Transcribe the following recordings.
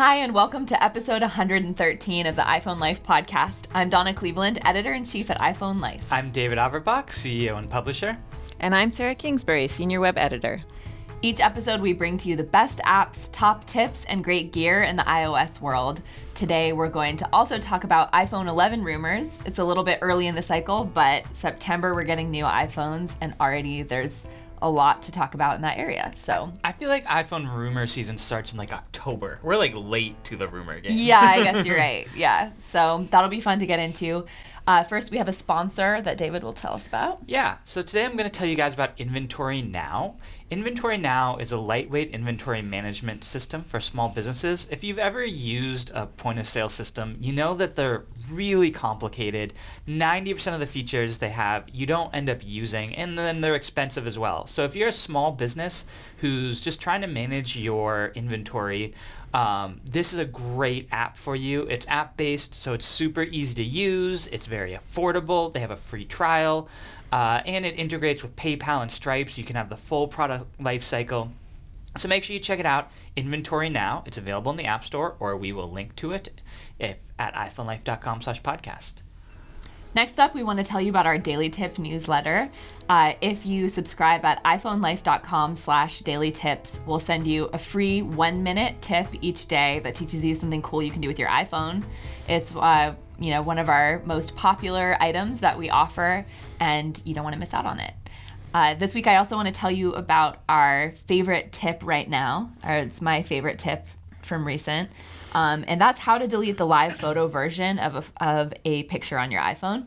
Hi, and welcome to episode 113 of the iPhone Life podcast. I'm Donna Cleveland, editor in chief at iPhone Life. I'm David Averbach, CEO and publisher. And I'm Sarah Kingsbury, senior web editor. Each episode, we bring to you the best apps, top tips, and great gear in the iOS world. Today, we're going to also talk about iPhone 11 rumors. It's a little bit early in the cycle, but September, we're getting new iPhones, and already there's a lot to talk about in that area. So I feel like iPhone rumor season starts in like October. We're like late to the rumor game. Yeah, I guess you're right. Yeah. So that'll be fun to get into. Uh, first, we have a sponsor that David will tell us about. Yeah, so today I'm going to tell you guys about Inventory Now. Inventory Now is a lightweight inventory management system for small businesses. If you've ever used a point of sale system, you know that they're really complicated. 90% of the features they have you don't end up using, and then they're expensive as well. So if you're a small business who's just trying to manage your inventory, um, this is a great app for you. It's app based, so it's super easy to use. It's very affordable. They have a free trial. Uh, and it integrates with PayPal and Stripe, so you can have the full product life cycle. So make sure you check it out. Inventory now. It's available in the App Store, or we will link to it if at iPhoneLife.com/podcast. Next up, we want to tell you about our daily tip newsletter. Uh, if you subscribe at iPhoneLife.com slash we'll send you a free one minute tip each day that teaches you something cool you can do with your iPhone. It's uh, you know one of our most popular items that we offer, and you don't want to miss out on it. Uh, this week, I also want to tell you about our favorite tip right now, or it's my favorite tip from recent. Um, and that's how to delete the live photo version of a, of a picture on your iPhone.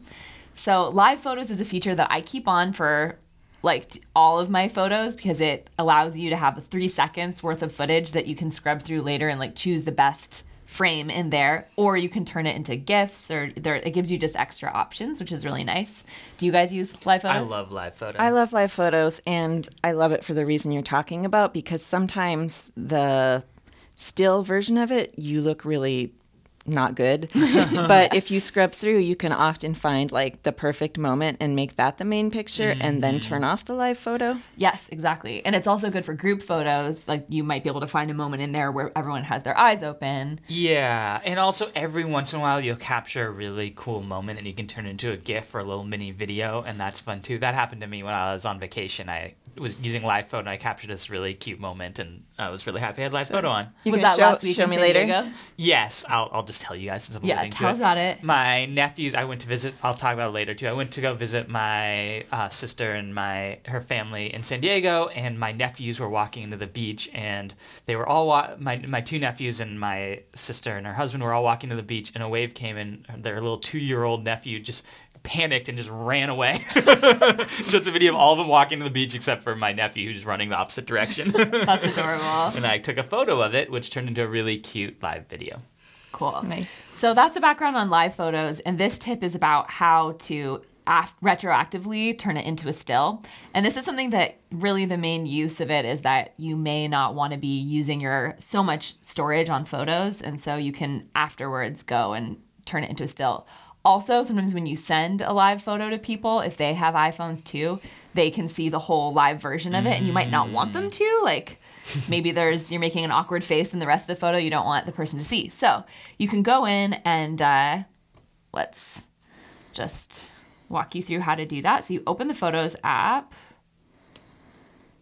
So, live photos is a feature that I keep on for like all of my photos because it allows you to have three seconds worth of footage that you can scrub through later and like choose the best frame in there or you can turn it into gifs or there it gives you just extra options which is really nice do you guys use live photos I love live photos. I love live photos, and I love it for the reason you're talking about because sometimes the still version of it, you look really not good. but if you scrub through, you can often find like the perfect moment and make that the main picture mm-hmm. and then turn off the live photo. Yes, exactly. And it's also good for group photos. Like you might be able to find a moment in there where everyone has their eyes open. Yeah. And also every once in a while you'll capture a really cool moment and you can turn it into a GIF or a little mini video and that's fun too. That happened to me when I was on vacation. I was using live photo and I captured this really cute moment and I was really happy I had live so photo on. Was that show, last week? Show me later. Diego? Yes, I'll, I'll just tell you guys since I'm yeah, tell us about it. My nephews, I went to visit. I'll talk about it later too. I went to go visit my uh, sister and my her family in San Diego, and my nephews were walking into the beach, and they were all wa- my my two nephews and my sister and her husband were all walking to the beach, and a wave came, and their little two year old nephew just panicked and just ran away. so it's a video of all of them walking to the beach except for my nephew who's running the opposite direction. That's adorable. and I took a photo of it, which turned into a really cute live video. Cool. Nice. So that's the background on live photos, and this tip is about how to af- retroactively turn it into a still. And this is something that really the main use of it is that you may not want to be using your so much storage on photos, and so you can afterwards go and turn it into a still. Also, sometimes when you send a live photo to people, if they have iPhones too, they can see the whole live version of it, and you might not want them to. Like, maybe there's you're making an awkward face in the rest of the photo you don't want the person to see. So you can go in and uh, let's just walk you through how to do that. So you open the Photos app.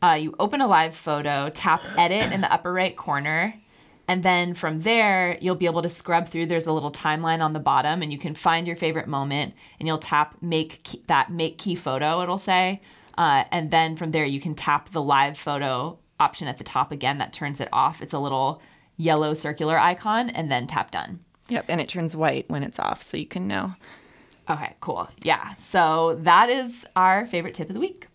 Uh, you open a live photo, tap Edit in the upper right corner and then from there, you'll be able to scrub through. There's a little timeline on the bottom, and you can find your favorite moment, and you'll tap make key, that make key photo. It'll say, uh, and then from there, you can tap the live photo option at the top again. That turns it off. It's a little yellow circular icon, and then tap done. Yep, and it turns white when it's off, so you can know. Okay, cool. Yeah, so that is our favorite tip of the week.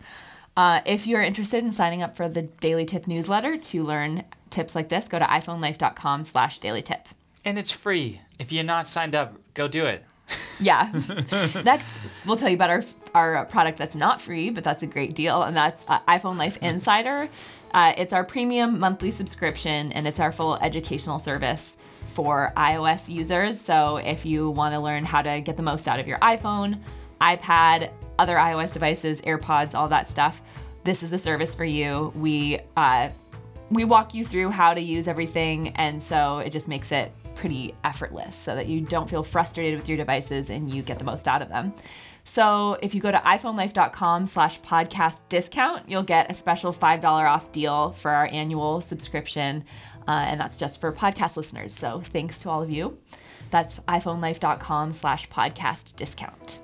Uh, if you're interested in signing up for the daily tip newsletter to learn tips like this, go to iPhoneLife.com slash daily tip. And it's free. If you're not signed up, go do it. Yeah. Next, we'll tell you about our, our product that's not free, but that's a great deal, and that's uh, iPhone Life Insider. Uh, it's our premium monthly subscription, and it's our full educational service for iOS users. So if you want to learn how to get the most out of your iPhone, iPad, other iOS devices, AirPods, all that stuff, this is the service for you. We uh, we walk you through how to use everything, and so it just makes it pretty effortless so that you don't feel frustrated with your devices and you get the most out of them. So if you go to iPhoneLife.com slash podcast discount, you'll get a special $5 off deal for our annual subscription. Uh, and that's just for podcast listeners. So thanks to all of you. That's iPhoneLife.com slash podcast discount.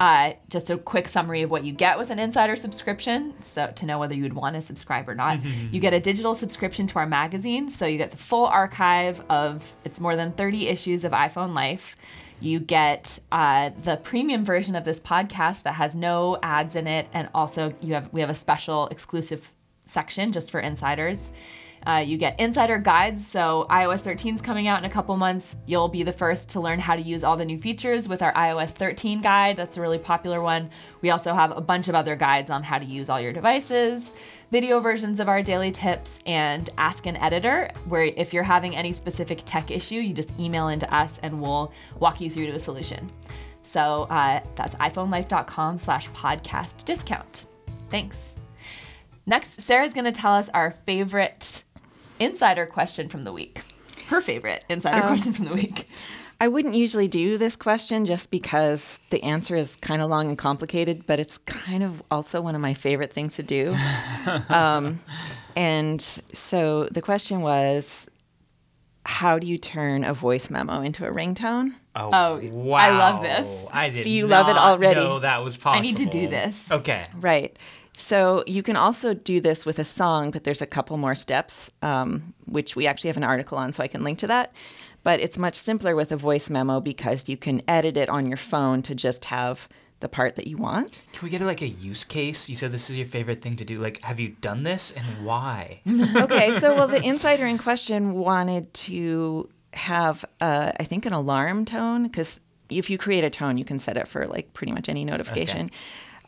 Uh, just a quick summary of what you get with an insider subscription. So, to know whether you would want to subscribe or not, you get a digital subscription to our magazine. So, you get the full archive of it's more than 30 issues of iPhone Life. You get uh, the premium version of this podcast that has no ads in it, and also you have we have a special exclusive section just for insiders. Uh, you get insider guides. So iOS 13 is coming out in a couple months. You'll be the first to learn how to use all the new features with our iOS 13 guide. That's a really popular one. We also have a bunch of other guides on how to use all your devices, video versions of our daily tips, and Ask an Editor, where if you're having any specific tech issue, you just email into us and we'll walk you through to a solution. So uh, that's iPhoneLife.com slash podcast discount. Thanks. Next, Sarah's going to tell us our favorite insider question from the week. Her favorite insider question from the week. I wouldn't usually do this question just because the answer is kind of long and complicated, but it's kind of also one of my favorite things to do. um, and so the question was how do you turn a voice memo into a ringtone? Oh, Oh, wow. I love this. I did So you love it already. know that was possible. I need to do this. Okay. Right. So you can also do this with a song, but there's a couple more steps, um, which we actually have an article on, so I can link to that. But it's much simpler with a voice memo because you can edit it on your phone to just have the part that you want. Can we get like a use case? You said this is your favorite thing to do. Like, have you done this and why? okay, so well, the insider in question wanted to have, uh, I think, an alarm tone because if you create a tone, you can set it for like pretty much any notification.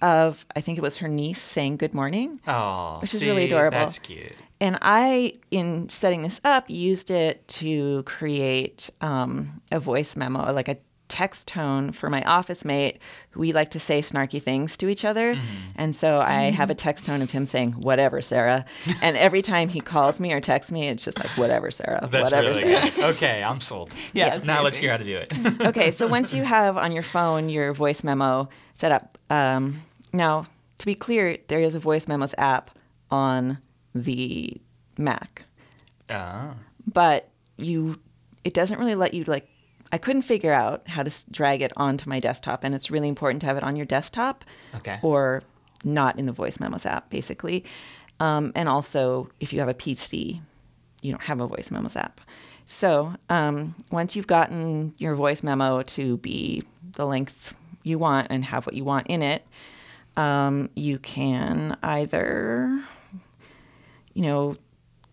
Of I think it was her niece saying good morning, Oh, Which is see, really adorable. That's cute. and I, in setting this up, used it to create um, a voice memo, like a text tone for my office mate. We like to say snarky things to each other, Mm-hmm. and so I have a text tone of him saying "whatever, Sarah," and every time he calls me or texts me, it's just like "whatever, Sarah," That's whatever, really Sarah. good. Okay, I'm sold. Yeah, it's now let's hear how to do it. okay, so once you have on your phone your voice memo set up, um, now to be clear, there is a voice memos app on the Mac, oh. but you it doesn't really let you like. I couldn't figure out how to drag it onto my desktop, and it's really important to have it on your desktop Okay. or not in the voice memos app, basically. Um, and also, if you have a PC, you don't have a voice memos app. So um, once you've gotten your voice memo to be the length you want and have what you want in it, um, you can either, you know,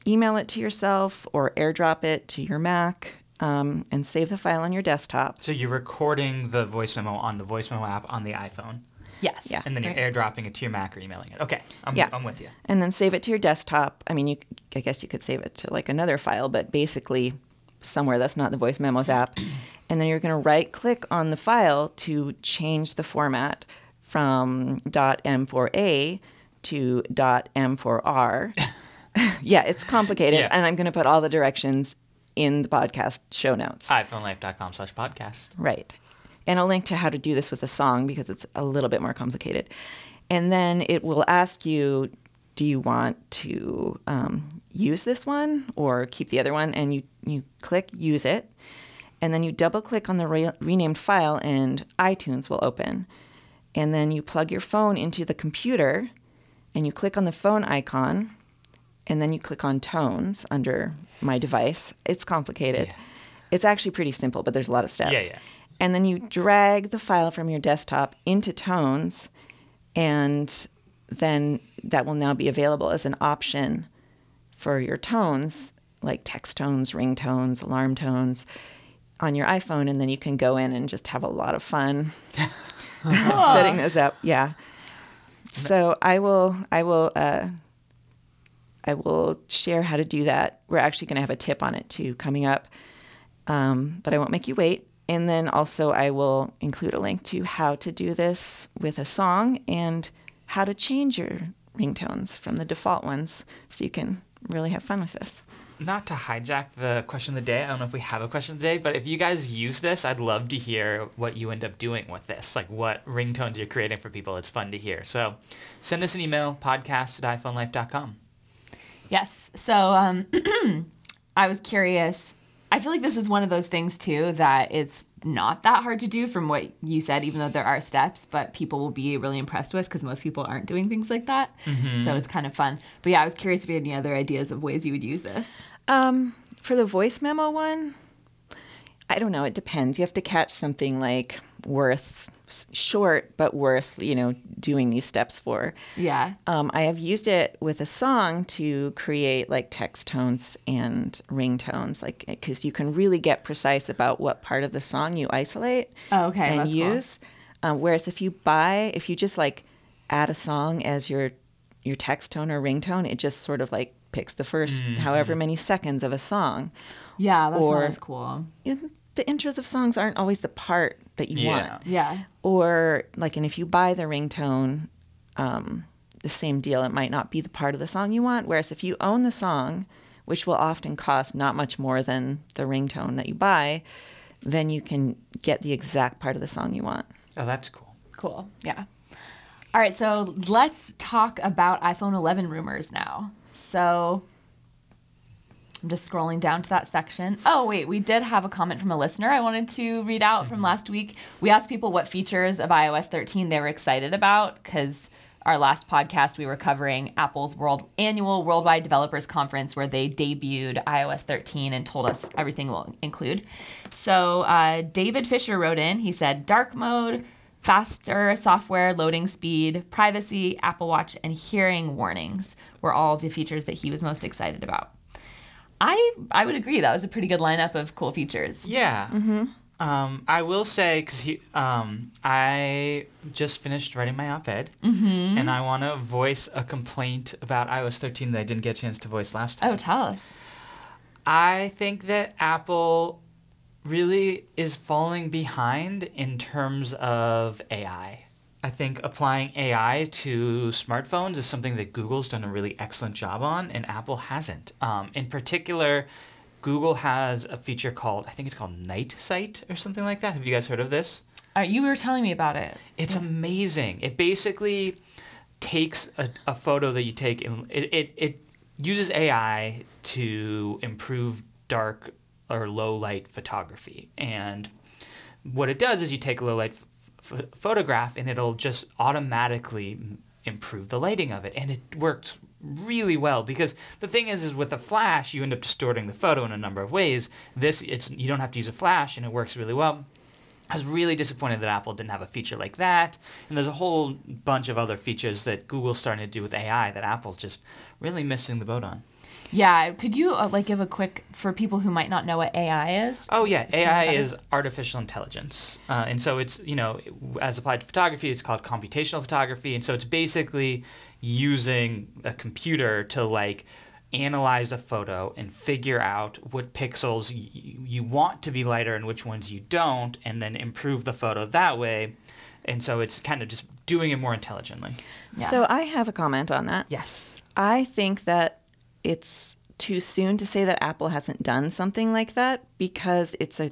email it to yourself or airdrop it to your Mac um, and save the file on your desktop. So you're recording the voice memo on the voice memo app on the iPhone, Yes. Yeah. and then you're Right. airdropping it to your Mac or emailing it. Okay, I'm, Yeah. I'm with you. and then save it to your desktop. I mean, you, I guess you could save it to like another file, but basically somewhere that's not the voice memos app. And then you're going to right click on the file to change the format from .m4a to .m4r. yeah, it's complicated, Yeah. and I'm going to put all the directions in the podcast show notes. iPhoneLife.com slash podcast. Right. And a link to how to do this with a song because it's a little bit more complicated. And then it will ask you, do you want to um, use this one or keep the other one? And you, you click use it. And then you double click on the re- renamed file and iTunes will open. And then you plug your phone into the computer and you click on the phone icon and then you click on tones under my device. It's complicated. Yeah. It's actually pretty simple, but there's a lot of steps. Yeah, yeah. And then you drag the file from your desktop into tones, and then that will now be available as an option for your tones, like text tones, ringtones, alarm tones, on your iPhone. And then you can go in and just have a lot of fun setting those up. Yeah. So I will, I will, uh, I will share how to do that. We're actually going to have a tip on it too coming up, um, but I won't make you wait. And then also, I will include a link to how to do this with a song and how to change your ringtones from the default ones so you can really have fun with this. Not to hijack the question of the day, I don't know if we have a question today, but if you guys use this, I'd love to hear what you end up doing with this, like what ringtones you're creating for people. It's fun to hear. So send us an email, podcast at iPhoneLife.com. Yes. So um, I was curious. I feel like this is one of those things too that it's not that hard to do from what you said, even though there are steps, but people will be really impressed with because most people aren't doing things like that. So it's kind of fun. But yeah, I was curious if you had any other ideas of ways you would use this. Um, for the voice memo one, I don't know. It depends. You have to catch something like worth s- short, but worth you know doing these steps for. Yeah. Um, I have used it with a song to create like text tones and ringtones, like because you can really get precise about what part of the song you isolate Oh, okay, and that's cool. use. Um, whereas if you buy, if you just like add a song as your your text tone or ringtone, it just sort of like picks the 1st however many seconds of a song. Yeah, that's Or- not as cool. You know, the intros of songs aren't always the part that you Yeah. want Yeah. or like and if you buy the ringtone um, the same deal it might not be the part of the song you want whereas if you own the song which will often cost not much more than the ringtone that you buy then you can get the exact part of the song you want Oh, that's cool. Cool. Yeah. All right, so let's talk about iPhone 11 rumors now. So I'm just scrolling down to that section. Oh, wait, we did have a comment from a listener I wanted to read out from last week. We asked people what features of iOS 13 they were excited about because our last podcast we were covering Apple's world annual worldwide developers conference where they debuted iOS 13 and told us everything will include. So uh, David Fisher wrote in. He said dark mode, faster software loading speed, privacy, Apple Watch, and hearing warnings were all the features that he was most excited about. I I would agree that was a pretty good lineup of cool features. Yeah. Um, I will say because um, I just finished writing my op-ed, and I want to voice a complaint about iOS 13 that I didn't get a chance to voice last time. Oh, tell us. I think that Apple really is falling behind in terms of AI. I think applying AI to smartphones is something that Google's done a really excellent job on, and Apple hasn't. Um, in particular, Google has a feature called, I think it's called Night Sight or something like that. Have you guys heard of this? Uh, you were telling me about it. It's amazing. It basically takes a, a photo that you take and it, it, it uses AI to improve dark or low light photography. And what it does is you take a low light photograph and it'll just automatically improve the lighting of it. And it works really well because the thing is is with a flash you end up distorting the photo in a number of ways. This it's you don't have to use a flash and it works really well. I was really disappointed that Apple didn't have a feature like that. And there's a whole bunch of other features that Google's starting to do with AI that Apple's just really missing the boat on. Yeah, could you uh, like give a quick for people who might not know what AI is? Oh yeah, AI is artificial intelligence, uh, and so it's you know as applied to photography, it's called computational photography, and so it's basically using a computer to like analyze a photo and figure out what pixels y- you want to be lighter and which ones you don't, and then improve the photo that way. And so it's kind of just doing it more intelligently. Yeah. so i have a comment on that Yes. I think that it's too soon to say that Apple hasn't done something like that because it's a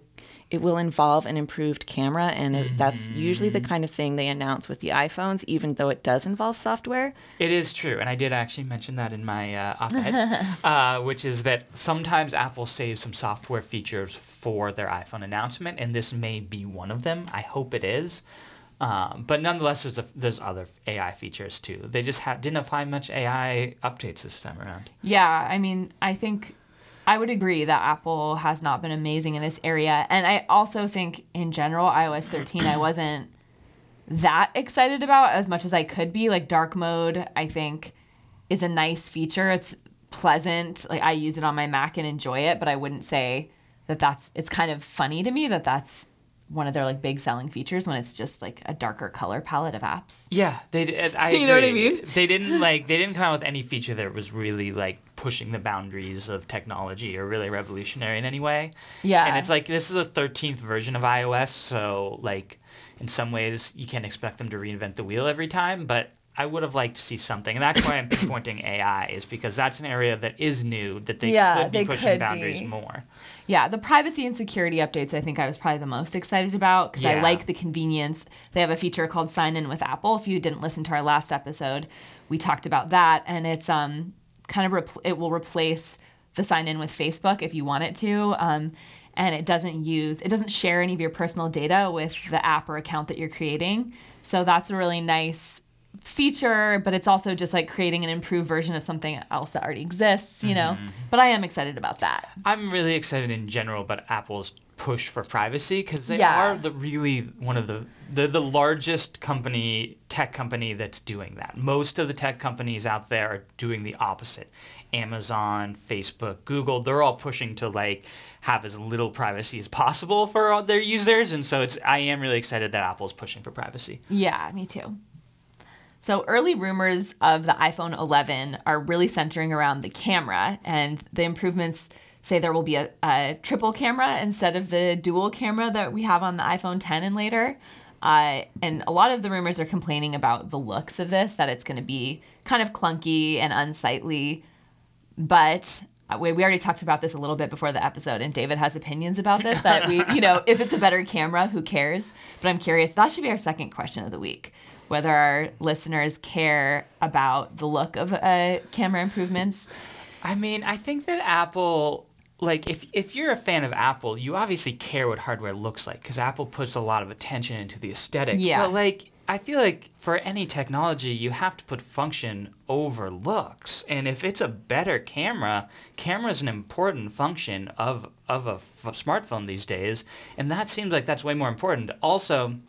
it will involve an improved camera and it, that's usually the kind of thing they announce with the iPhones even though it does involve software. It is true, and I did actually mention that in my uh, op-ed, uh, which is that sometimes Apple saves some software features for their iPhone announcement, and this may be one of them. I hope it is, um, but nonetheless, there's a, there's other AI features too. They just didn't apply much AI updates this time around. Yeah, I mean, I think I would agree that Apple has not been amazing in this area. And I also think in general, iOS 13, I wasn't that excited about as much as I could be. Like dark mode, I think is a nice feature. It's pleasant. Like I use it on my Mac and enjoy it, but I wouldn't say that that's it's kind of funny to me that that's one of their like big selling features when it's just like a darker color palette of apps. Yeah, they. I You know what I mean? They didn't like. They didn't come out with any feature that was really like pushing the boundaries of technology or really revolutionary in any way. Yeah. And it's like this is a 13th version of iOS, so like in some ways you can't expect them to reinvent the wheel every time, but I would have liked to see something, and that's why I'm pinpointing AI is because that's an area that is new that they Yeah, could be pushing could boundaries be. more. Yeah, the privacy and security updates, I think I was probably the most excited about because I like the convenience. They have a feature called Sign In with Apple. If you didn't listen to our last episode, we talked about that, and it's um kind of repl- it will replace the sign in with Facebook if you want it to. Um, and it doesn't use it doesn't share any of your personal data with the app or account that you're creating. So that's a really nice feature, but it's also just like creating an improved version of something else that already exists, you know. Mm-hmm. But I am excited about that. I'm really excited in general about Apple's push for privacy because they Yeah. are the really one of the they're the largest company tech company that's doing that. Most of the tech companies out there are doing the opposite. Amazon, Facebook, Google, they're all pushing to like have as little privacy as possible for all their users and so it's I am really excited that Apple's pushing for privacy. Yeah, me too. So early rumors of the iPhone 11 are really centering around the camera, and the improvements say there will be a, a triple camera instead of the dual camera that we have on the iPhone 10 and later. Uh, and a lot of the rumors are complaining about the looks of this, that it's going to be kind of clunky and unsightly. But uh, we, we already talked about this a little bit before the episode, and David has opinions about this. That we, you know, if it's a better camera, who cares? But I'm curious. That should be our second question of the week: whether our listeners care about the look of uh, camera improvements. I mean, I think that Apple, like, if if you're a fan of Apple, you obviously care what hardware looks like because Apple puts a lot of attention into the aesthetic. Yeah. But like, I feel like for any technology, you have to put function over looks, and if it's a better camera, camera is an important function of of a f- smartphone these days, and that seems like that's way more important. Also.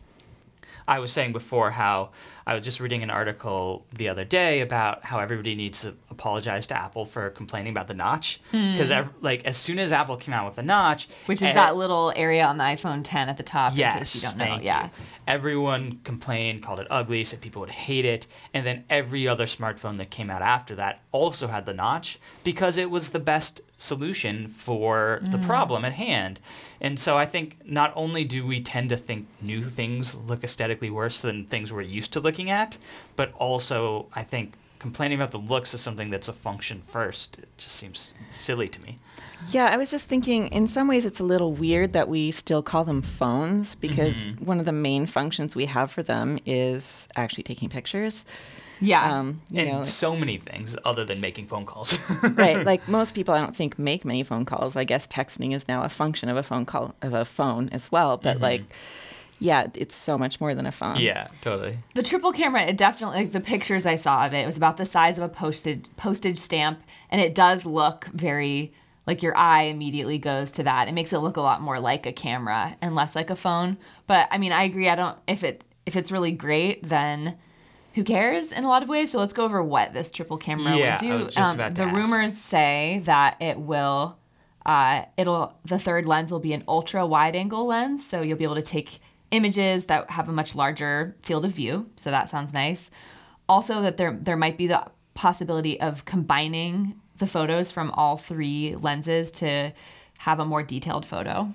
I was saying before how I was just reading an article the other day about how everybody needs to apologize to Apple for complaining about the notch because like as soon as Apple came out with the notch, Hmm. Which is that little area on the iPhone 10 at the top, Yes, in case you don't know. yeah. you. Everyone complained, called it ugly, said people would hate it, and then every other smartphone that came out after that also had the notch because it was the best solution for the Mm. problem at hand. And so I think not only do we tend to think new things look aesthetically worse than things we're used to looking at, but also I think complaining about the looks of something that's a function first it just seems silly to me. Yeah, I was just thinking in some ways it's a little weird that we still call them phones because Mm-hmm. one of the main functions we have for them is actually taking pictures. Yeah. Um, you and know, so many things other than making phone calls. right. Like most people, I don't think make many phone calls. I guess texting is now a function of a phone call of a phone as well. But like, yeah, it's so much more than a phone. yeah, totally. The triple camera, it definitely like the pictures I saw of it, it was about the size of a postage postage stamp, and it does look very like your eye immediately goes to that. It makes it look a lot more like a camera and less like a phone. But I mean, I agree. I don't if it if it's really great, then who cares in a lot of ways. So let's go over what this triple camera Yeah, would do. Um, the ask. rumors say that it will uh, it'll the third lens will be an ultra wide angle lens, so you'll be able to take images that have a much larger field of view. So that sounds nice. Also, that there there might be the possibility of combining the photos from all three lenses to have a more detailed photo.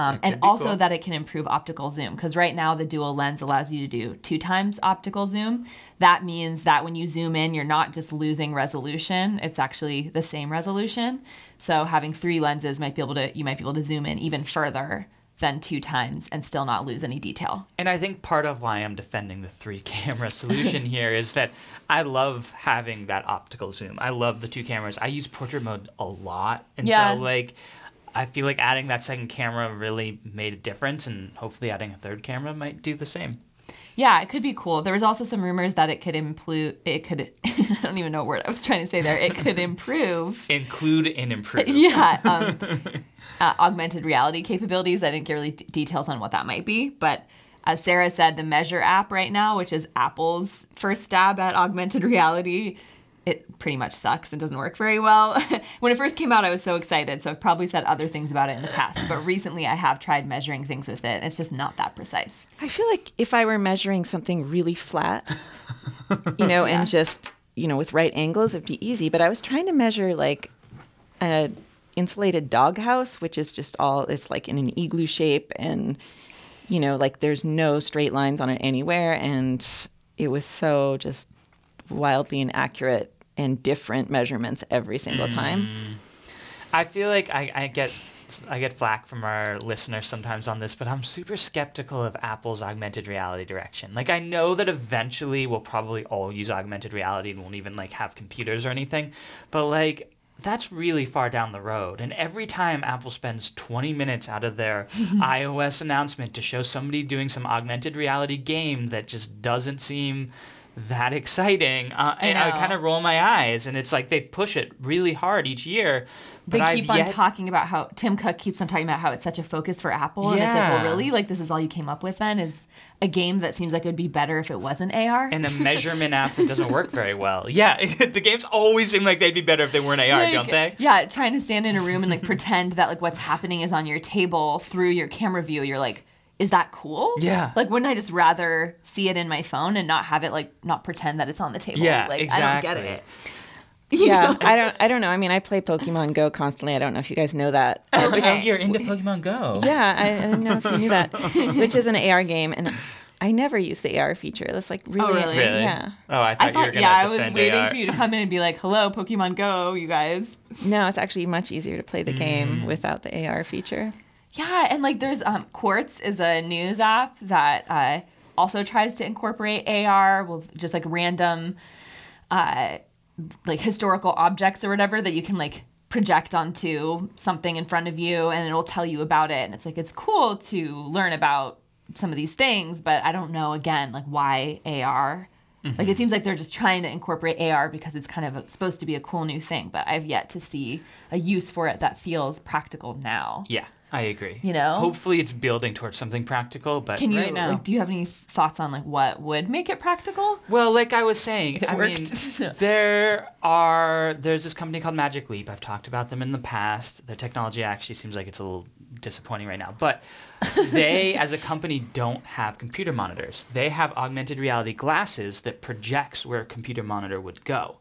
Um, and also cool. that it can improve optical zoom because right now the dual lens allows you to do two times optical zoom. That means that when you zoom in, you're not just losing resolution; it's actually the same resolution. So having three lenses might be able to you might be able to zoom in even further than two times and still not lose any detail. And I think part of why I'm defending the three camera solution here is that I love having that optical zoom. I love the two cameras. I use portrait mode a lot. And Yeah. so like I feel like adding that second camera really made a difference and hopefully adding a third camera might do the same. Yeah, it could be cool. There was also some rumors that it could improve. It could. I don't even know what word I was trying to say there. It could improve. Include and improve. yeah, um, uh, augmented reality capabilities. I didn't get really d- details on what that might be, but as Sarah said, the Measure app right now, which is Apple's first stab at augmented reality, it pretty much sucks and doesn't work very well. when it first came out, I was so excited, so I've probably said other things about it in the past, but recently I have tried measuring things with it. and It's just not that precise. I feel like if I were measuring something really flat, you know, and just, you know, with right angles, it'd be easy. But I was trying to measure like a insulated doghouse, which is just all, it's like in an igloo shape and, you know, like there's no straight lines on it anywhere. And it was so just wildly inaccurate and different measurements every single mm. time. I feel like I, I get I get flack from our listeners sometimes on this, but I'm super skeptical of Apple's augmented reality direction. Like I know that eventually we'll probably all use augmented reality and won't even like have computers or anything, but like that's really far down the road. And every time Apple spends 20 minutes out of their iOS announcement to show somebody doing some augmented reality game that just doesn't seem that exciting, uh, I and I know. kind of roll my eyes. And it's like they push it really hard each year. But They I've keep on yet- talking about how Tim Cook keeps on talking about how it's such a focus for Apple, and it's like, well, really, like this is all you came up with then is a game that seems like it would be better if it wasn't AR. and a measurement app that doesn't work very well. Yeah, the games always seem like they'd be better if they weren't AR, Like, don't they? Yeah, trying to stand in a room and like pretend that like what's happening is on your table through your camera view. You're like, is that cool? Yeah. Like, wouldn't I just rather see it in my phone and not have it like not pretend that it's on the table? Yeah, like I don't get exactly. it. You Yeah, know? I don't. I don't know. I mean, I play Pokemon Go constantly. I don't know if you guys know that. Oh, you're into Pokemon Go. yeah, I, I didn't know if you knew that, which is an AR game, and I never use the AR feature. That's like really, really? Really? yeah. Oh, I thought, I you were gonna yeah, I was waiting AR. for you to come in and be like, "Hello, Pokemon Go, you guys." No, it's actually much easier to play the Mm. game without the AR feature. Yeah, and like there's um, Quartz is a news app that uh, also tries to incorporate AR with just like random, uh, like historical objects or whatever that you can like project onto something in front of you and it'll tell you about it. And it's like it's cool to learn about some of these things, but I don't know again like why AR. Like it seems like they're just trying to incorporate AR because it's kind of a, supposed to be a cool new thing, but I've yet to see a use for it that feels practical now. Yeah, I agree. You know? hopefully it's building towards something practical, but Can you right now, like do you have any thoughts on like what would make it practical? Well, like I was saying, I worked. mean, there are there's this company called Magic Leap. I've talked about them in the past. Their technology actually seems like it's a little disappointing right now, but they as a company don't have computer monitors. They have augmented reality glasses that projects where a computer monitor would go.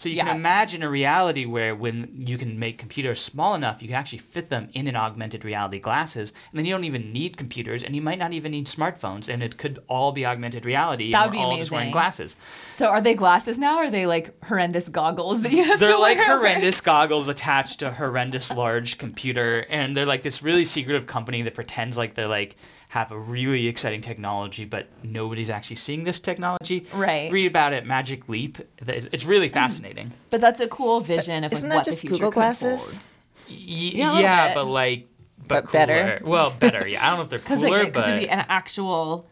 So you Yeah. can imagine a reality where when you can make computers small enough, you can actually fit them in an augmented reality glasses, and then you don't even need computers, and you might not even need smartphones, and it could all be augmented reality. That and would we're be all just wearing amazing. glasses. So are they glasses now? Or are they like horrendous goggles that you have? They're like horrendous goggles attached to a horrendous large computer, and they're like this really secretive company that pretends like they're like have a really exciting technology, but nobody's actually seeing this technology. Right. Read about it, Magic Leap. It's it's really hmm. fascinating. But that's a cool vision of like Isn't that what just the future Google could glasses? hold. Y- Yeah, yeah, but like, but, But better? Well, better. Yeah, I don't know if they're Because cooler, like it but could be an actual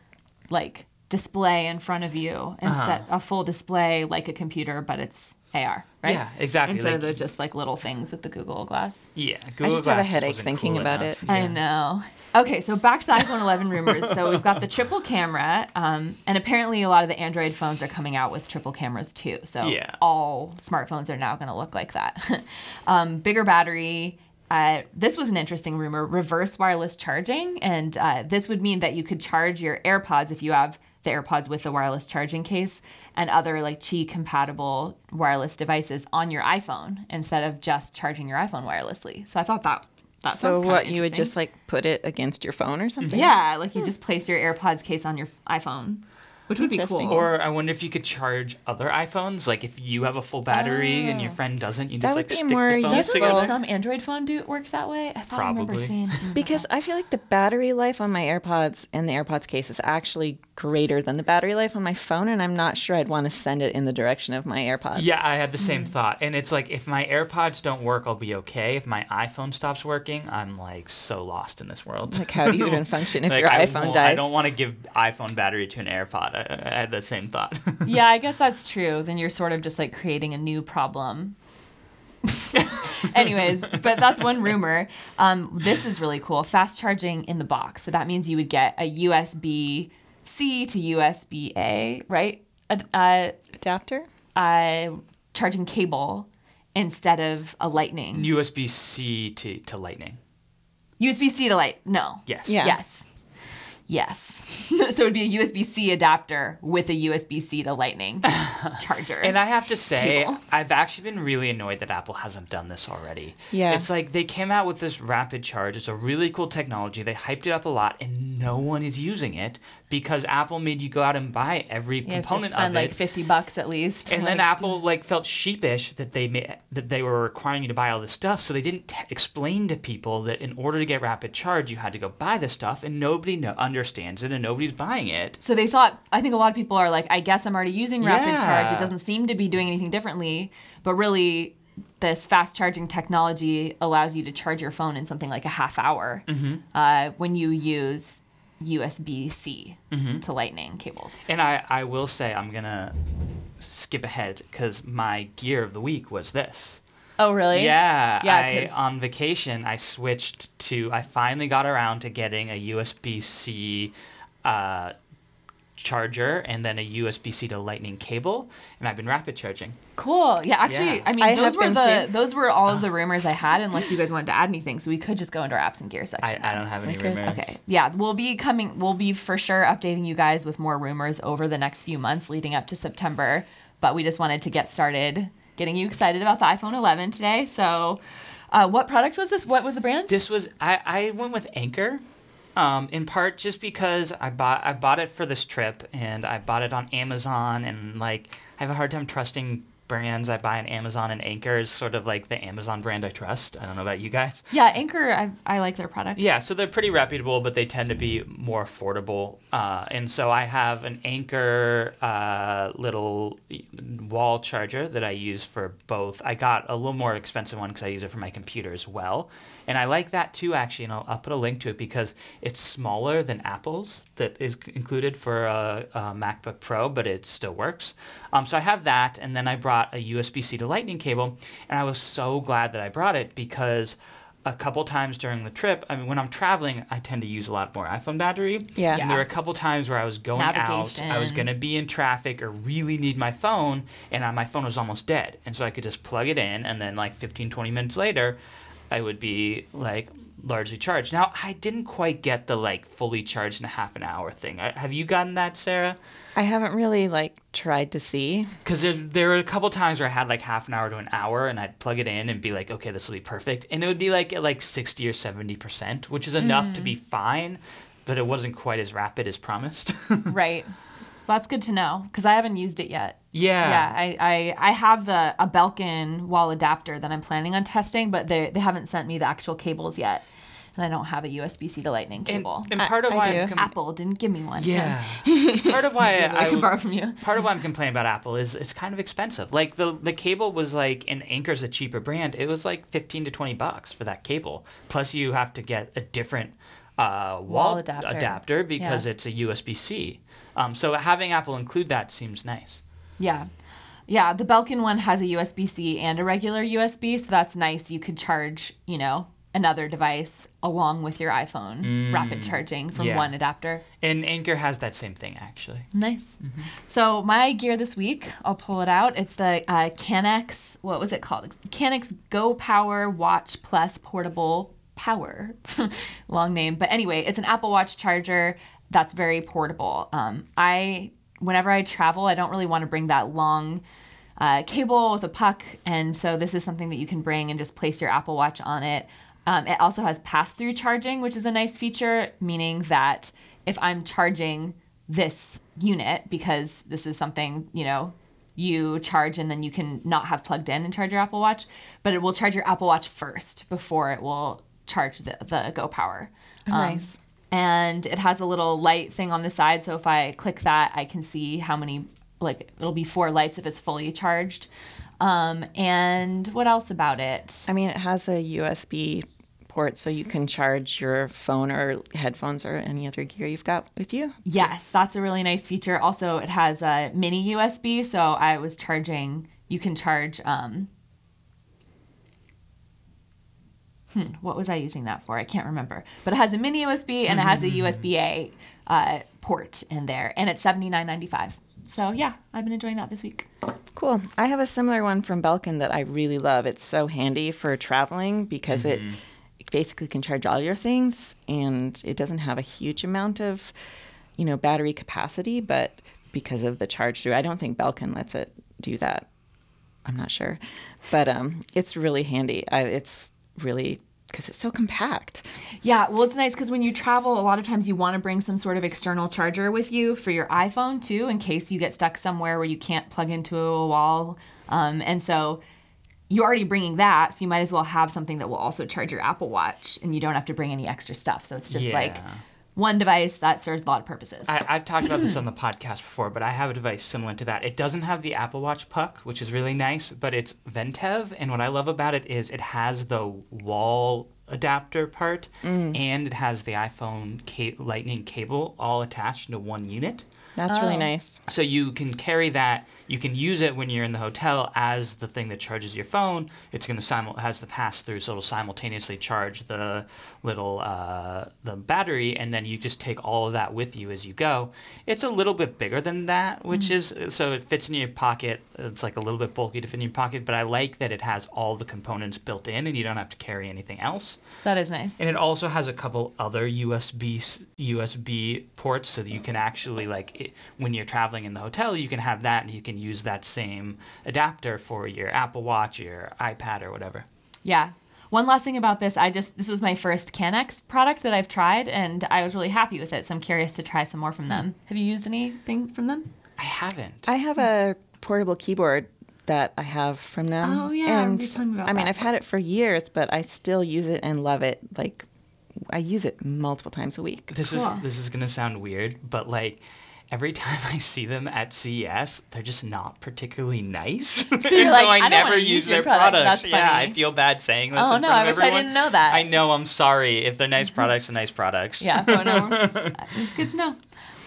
like display in front of you and Uh-huh. a full display like a computer, but it's AR, right? yeah, exactly. Instead of like- the just like little things with the Google Glass. yeah, Google Glass. I Google just have a headache thinking cool about enough. it. I know. Okay, so back to the iPhone 11 rumors. So we've got the triple camera, um, and apparently a lot of the Android phones are coming out with triple cameras too. So Yeah. all smartphones are now going to look like that. um, bigger battery. Uh, this was an interesting rumor: reverse wireless charging, and uh, this would mean that you could charge your AirPods if you have the AirPods with the wireless charging case and other like Qi compatible wireless devices on your iPhone instead of just charging your iPhone wirelessly. So I thought that that So what you would just like put it against your phone or something? Yeah, like you just place your AirPods case on your iPhone, which would be cool. Or I wonder if you could charge other iPhones. Like if you have a full battery and your friend doesn't, you just That would like stick more the phones Doesn't useful. together. some Android phone do work that way? I thought I remember seeing something Because. I feel like the battery life on my AirPods and the AirPods case is actually greater than the battery life on my phone, and I'm not sure I'd want to send it in the direction of my AirPods. Yeah, I had the same Mm-hmm. thought. And it's like if my AirPods don't work, I'll be okay. If my iPhone stops working, I'm like so lost in this world. Like, how do you even function if Like, your I iPhone won't- dies? I don't want to give iPhone battery to an AirPod. I, I had the same thought. yeah, I guess that's true. Then you're sort of just like creating a new problem. Anyways, but that's one rumor. Um, this is really cool. Fast charging in the box. So that means you would get a USB C to USB A, right? A, a, Adapter? a charging cable instead of a lightning. USB C to, to Lightning. USB C to light. No. Yes. Yeah. Yes. Yes. so it would be a USB C adapter with a USB C to Lightning charger. And I have to say, Cable. I've actually been really annoyed that Apple hasn't done this already. Yeah. It's like they came out with this rapid charge. It's a really cool technology. They hyped it up a lot, and no one is using it because Apple made you go out and buy every you component spend of like it. 50 bucks at least. and then Apple like felt sheepish that they ma- that they were requiring you to buy all this stuff, so they didn't t- explain to people that in order to get rapid charge, you had to go buy this stuff, and nobody no- understands it, and nobody's buying it. So they thought, I think a lot of people are like, I guess I'm already using rapid charge. It doesn't seem to be doing anything differently. But really, this fast charging technology allows you to charge your phone in something like a half hour Mm-hmm. uh, when you use USB C Mm-hmm. to Lightning cables. And I, I will say I'm gonna skip ahead because my gear of the week was this. Oh, really? Yeah, Yeah, I, 'cause- on vacation I switched to. I finally got around to getting a USB C uh, charger and then a USB C to Lightning cable, and I've been rapid charging. Cool. Yeah, actually, Yeah. I mean, I those were the too. those were all of the rumors I had. Unless you guys wanted to add anything, so we could just go into our apps and gear I, section. I don't have any Okay. rumors. Okay. Yeah, we'll be coming. We'll be for sure updating you guys with more rumors over the next few months leading up to September. But we just wanted to get started, getting you excited about the iPhone 11 today. So, uh, what product was this? What was the brand? This was I, I went with Anker, um, in part just because I bought I bought it for this trip and I bought it on Amazon and like I have a hard time trusting brands I buy on Amazon and Anker is sort of like the Amazon brand I trust. I don't know about you guys. yeah, Anker. I I like their product. Yeah, so they're pretty reputable, but they tend to be more affordable. Uh, and so I have an Anker uh, little wall charger that I use for both. I got a little more expensive one because I use it for my computer as well. And I like that too, actually. And I'll, I'll put a link to it because it's smaller than Apple's that is included for a, a MacBook Pro, but it still works. Um, so I have that, and then I brought a USB C to Lightning cable, and I was so glad that I brought it because a couple times during the trip, I mean, when I'm traveling, I tend to use a lot more iPhone battery. Yeah. And there were a couple times where I was going out, I was going to be in traffic or really need my phone, and my phone was almost dead. And so I could just plug it in, and then like 15, 20 minutes later, I would be like largely charged. Now, I didn't quite get the like fully charged in a half an hour thing. I, have you gotten that, Sarah? I haven't really like tried to see. Because there, there were a couple times where I had like half an hour to an hour, and I'd plug it in and be like, okay, this will be perfect, and it would be like at like sixty or seventy percent, which is enough to be mm. fine, but it wasn't quite as rapid as promised. Right. That's good to know because I haven't used it yet. yeah. Yeah, I, I, I have the a Belkin wall adapter that I'm planning on testing, but they they haven't sent me the actual cables yet, and I don't have a USB C to Lightning cable. and I- part of I why. I'm com- Apple didn't give me one. yeah, part of why I, I, can borrow from you. part of why I'm complaining about Apple is it's kind of expensive. Like the the cable was like, and Anker's a cheaper brand. It was like fifteen to twenty bucks for that cable. Plus, you have to get a different uh, wall, Wall adapter. adapter. because Yeah. it's a USB C. Um, so having Apple include that seems nice. Yeah. Yeah, the Belkin one has a USB C and a regular USB, so that's nice. You could charge, you know, another device along with your iPhone, rapid charging from yeah. one adapter. And Anker has that same thing actually. Nice. So my gear this week, I'll pull it out. It's the uh, Kanex. What was it called? Kanex Go Power Watch Plus Portable Power. Long name, but anyway, it's an Apple Watch charger that's very portable. Um, I whenever I travel, I don't really want to bring that long. Uh, cable with a puck, and so this is something that you can bring and just place your Apple Watch on it. Um, it also has pass-through charging, which is a nice feature, meaning that if I'm charging this unit because this is something you know you charge and then you can not have plugged in and charge your apple watch but it will charge your apple watch first before it will charge the, the go power Um, nice. And it has a little light thing on the side so if i click that i can see how many like it'll be four lights if it's fully charged um, and what else about it I mean, it has a USB port so you can charge your phone or headphones or any other gear you've got with you. Yes, that's a really nice feature. Also, it has a mini USB, so I was charging. You can charge. Um, hmm, what was I using that for? I can't remember. But it has a mini USB and it has a USB A uh, port in there, and it's seventy nine ninety five. So yeah, I've been enjoying that this week. Cool. I have a similar one from Belkin that I really love. It's so handy for traveling because it basically can charge all your things, and it doesn't have a huge amount of, you know, battery capacity. But because of the charge through, I don't think Belkin lets it do that. I'm not sure, but um, it's really handy. I, it's really because it's so compact. Yeah, well, it's nice because when you travel, a lot of times you want to bring some sort of external charger with you for your iPhone too, in case you get stuck somewhere where you can't plug into a wall. Um, and so you're already bringing that, so you might as well have something that will also charge your Apple Watch, and you don't have to bring any extra stuff. So it's just like Yeah. One device that serves a lot of purposes. I, I've talked about this on the podcast before, but I have a device similar to that. It doesn't have the Apple Watch puck, which is really nice, but it's Ventev, and what I love about it is it has the wall adapter part, and it has the iPhone ca- Lightning cable all attached into one unit. That's really Oh. nice. So you can carry that. You can use it when you're in the hotel as the thing that charges your phone. It's going to simul has the pass through, so it'll simultaneously charge the little uh, the battery, and then you just take all of that with you as you go. It's a little bit bigger than that, which is so it fits in your pocket. It's like a little bit bulky to fit in your pocket, but I like that it has all the components built in, and you don't have to carry anything else. That is nice. And it also has a couple other USB USB ports so that you can actually like it, when you're traveling in the hotel, you can have that and you can use that same adapter for your Apple Watch, your iPad, or whatever. Yeah. One last thing about this, I just this was my first Kanex product that I've tried, and I was really happy with it. So I'm curious to try some more from hmm. them. Have you used anything from them? I haven't. I have a portable keyboard that I have from them. Oh, yeah, I remember and you telling me about I mean, that. I've had it for years, but I still use it and love it. Like, I use it multiple times a week. this Cool. is this is gonna sound weird, but like. Every time I see them at CES, they're just not particularly nice. and so you're I, "I never use use their product." products. That's Yeah, funny. I feel bad saying this. Oh, in no, front I of wish I didn't know that. I know. I'm sorry. If they're nice products, are nice products. Yeah, phone number. it's good to know.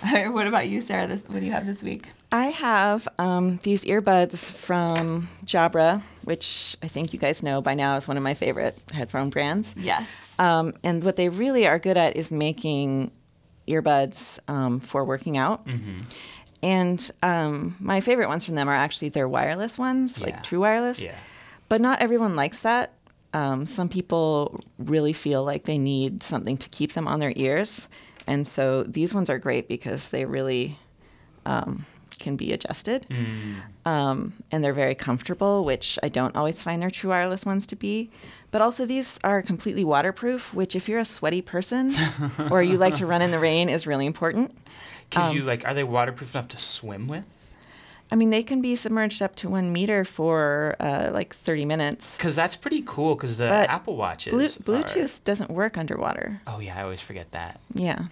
what about you, Sarah? This what do you have this week? I have um, these earbuds from Jabra, which I think you guys know by now is one of my favorite headphone brands. Yes. Um, and what they really are good at is making earbuds um, for working out. And um, my favorite ones from them are actually their wireless ones, Yeah. like True Wireless. Yeah. But not everyone likes that. Um, some people really feel like they need something to keep them on their ears. And so these ones are great because they really um, can be adjusted. Um, and they're very comfortable, which I don't always find their true wireless ones to be. But also, these are completely waterproof, which, if you're a sweaty person or you like to run in the rain, is really important. Can Um, you like? Are they waterproof enough to swim with? I mean, they can be submerged up to one meter for uh, like 30 minutes. Because that's pretty cool. Because the But Apple Watches. Are- Bluetooth doesn't work underwater. Oh yeah, I always forget that. Yeah.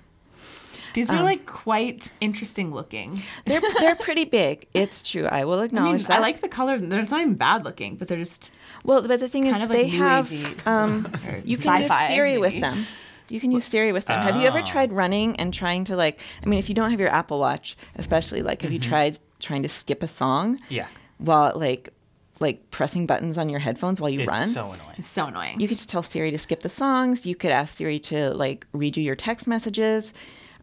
These are like quite interesting looking. They're, they're pretty big. It's true. I will I mean, acknowledge that. I like the color. They're not even bad looking, but they're just well, but the thing is, like they have. Um, you can use Siri with them. You can use Siri with them. Have you ever Oh. tried running and trying to like? I mean, if you don't have your Apple Watch, especially like, have you tried trying to skip a song Yeah. while like, like pressing buttons on your headphones while you It's run? It's so annoying. It's so annoying. You could just tell Siri to skip the songs. You could ask Siri to like read you your text messages.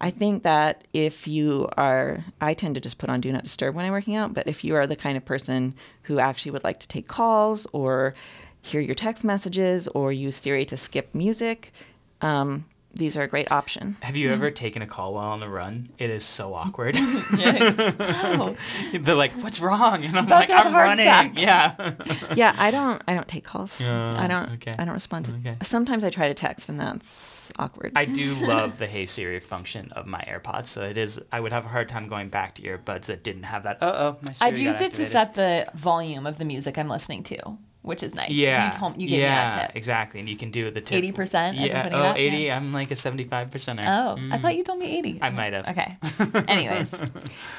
I think that if you are, I tend to just put on Do Not Disturb when I'm working out, but if you are the kind of person who actually would like to take calls or hear your text messages or use Siri to skip music, um, these are a great option. Have you ever taken a call while on the run? It is so awkward. oh, They're like, "What's wrong?" And I'm About like, to have a "I'm heart running." attack. Yeah. yeah, I don't, I don't take calls. Yeah, I don't, okay. I don't respond to. Okay. Sometimes I try to text, and that's awkward. I do love the Hey Siri function of my AirPods. So it is. I would have a hard time going back to earbuds that didn't have that. Uh oh, my Siri I've used it to set the volume of the music I'm listening to, which is nice. Yeah. You told you gave yeah, me that tip. exactly. And you can do the tip. 80%? Yeah. putting Oh, 80. Yeah. I'm like a 75 percenter. Oh, I thought you told me 80. I might have. Okay. Anyways,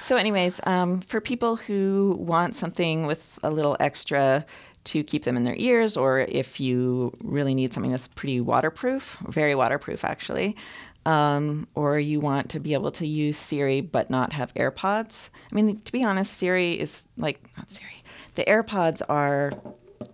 So, anyways, um, for people who want something with a little extra to keep them in their ears, or if you really need something that's pretty waterproof, very waterproof actually, um, or you want to be able to use Siri but not have AirPods. I mean, to be honest, Siri is like, not Siri, the AirPods are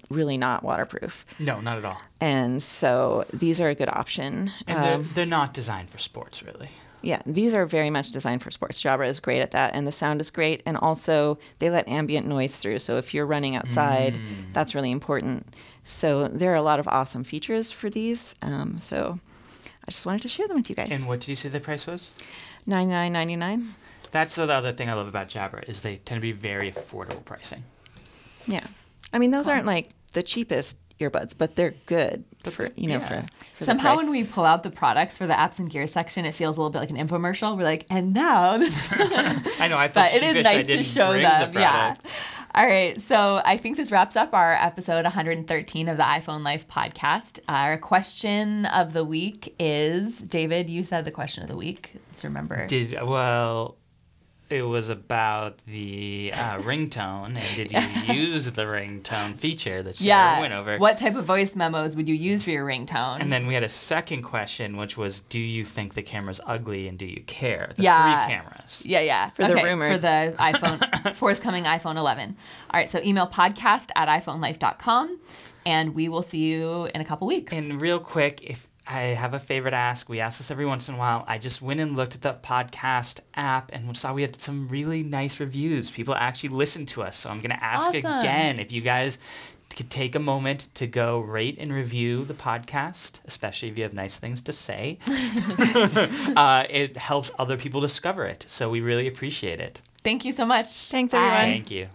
really not waterproof. No, not at all. And so these are a good option. And Um, they're, they're not designed for sports, really. Yeah, these are very much designed for sports. Jabra is great at that, and the sound is great. And also, they let ambient noise through. So if you're running outside, Mm. that's really important. So there are a lot of awesome features for these. Um, so I just wanted to share them with you guys. And what did you say the price was? Ninety nine ninety nine. That's the other thing I love about Jabra is they tend to be very affordable pricing. Yeah, I mean those aren't like the cheapest earbuds, but they're good But for you know yeah. for, for the Somehow, price. when we pull out the products for the apps and gear section, it feels a little bit like an infomercial. We're like, and now this I know I felt but it sheepish is I nice to didn't show them. the Yeah. All right. So I think this wraps up our episode 113 of the iPhone Life podcast. Our question of the week is David, you said the question of the week. Let's remember. Did well, it was about the uh, ringtone, and did you use the ringtone feature that you yeah. went over? What type of voice memos would you use for your ringtone? And then we had a second question, which was, do you think the camera's ugly and do you care? The Yeah. three cameras. Yeah, yeah. For the Okay. For the iPhone, forthcoming iPhone 11. All right, so email podcast at iPhoneLife.com, and we will see you in a couple weeks. And real quick, if I have a favorite ask, we ask this every once in a while. I just went and looked at the podcast app and saw we had some really nice reviews. People actually listened to us. So I'm going to ask Awesome. again if you guys could take a moment to go rate and review the podcast, especially if you have nice things to say. uh, it helps other people discover it. So we really appreciate it. Thank you so much. Thanks, Bye. everyone. Thank you.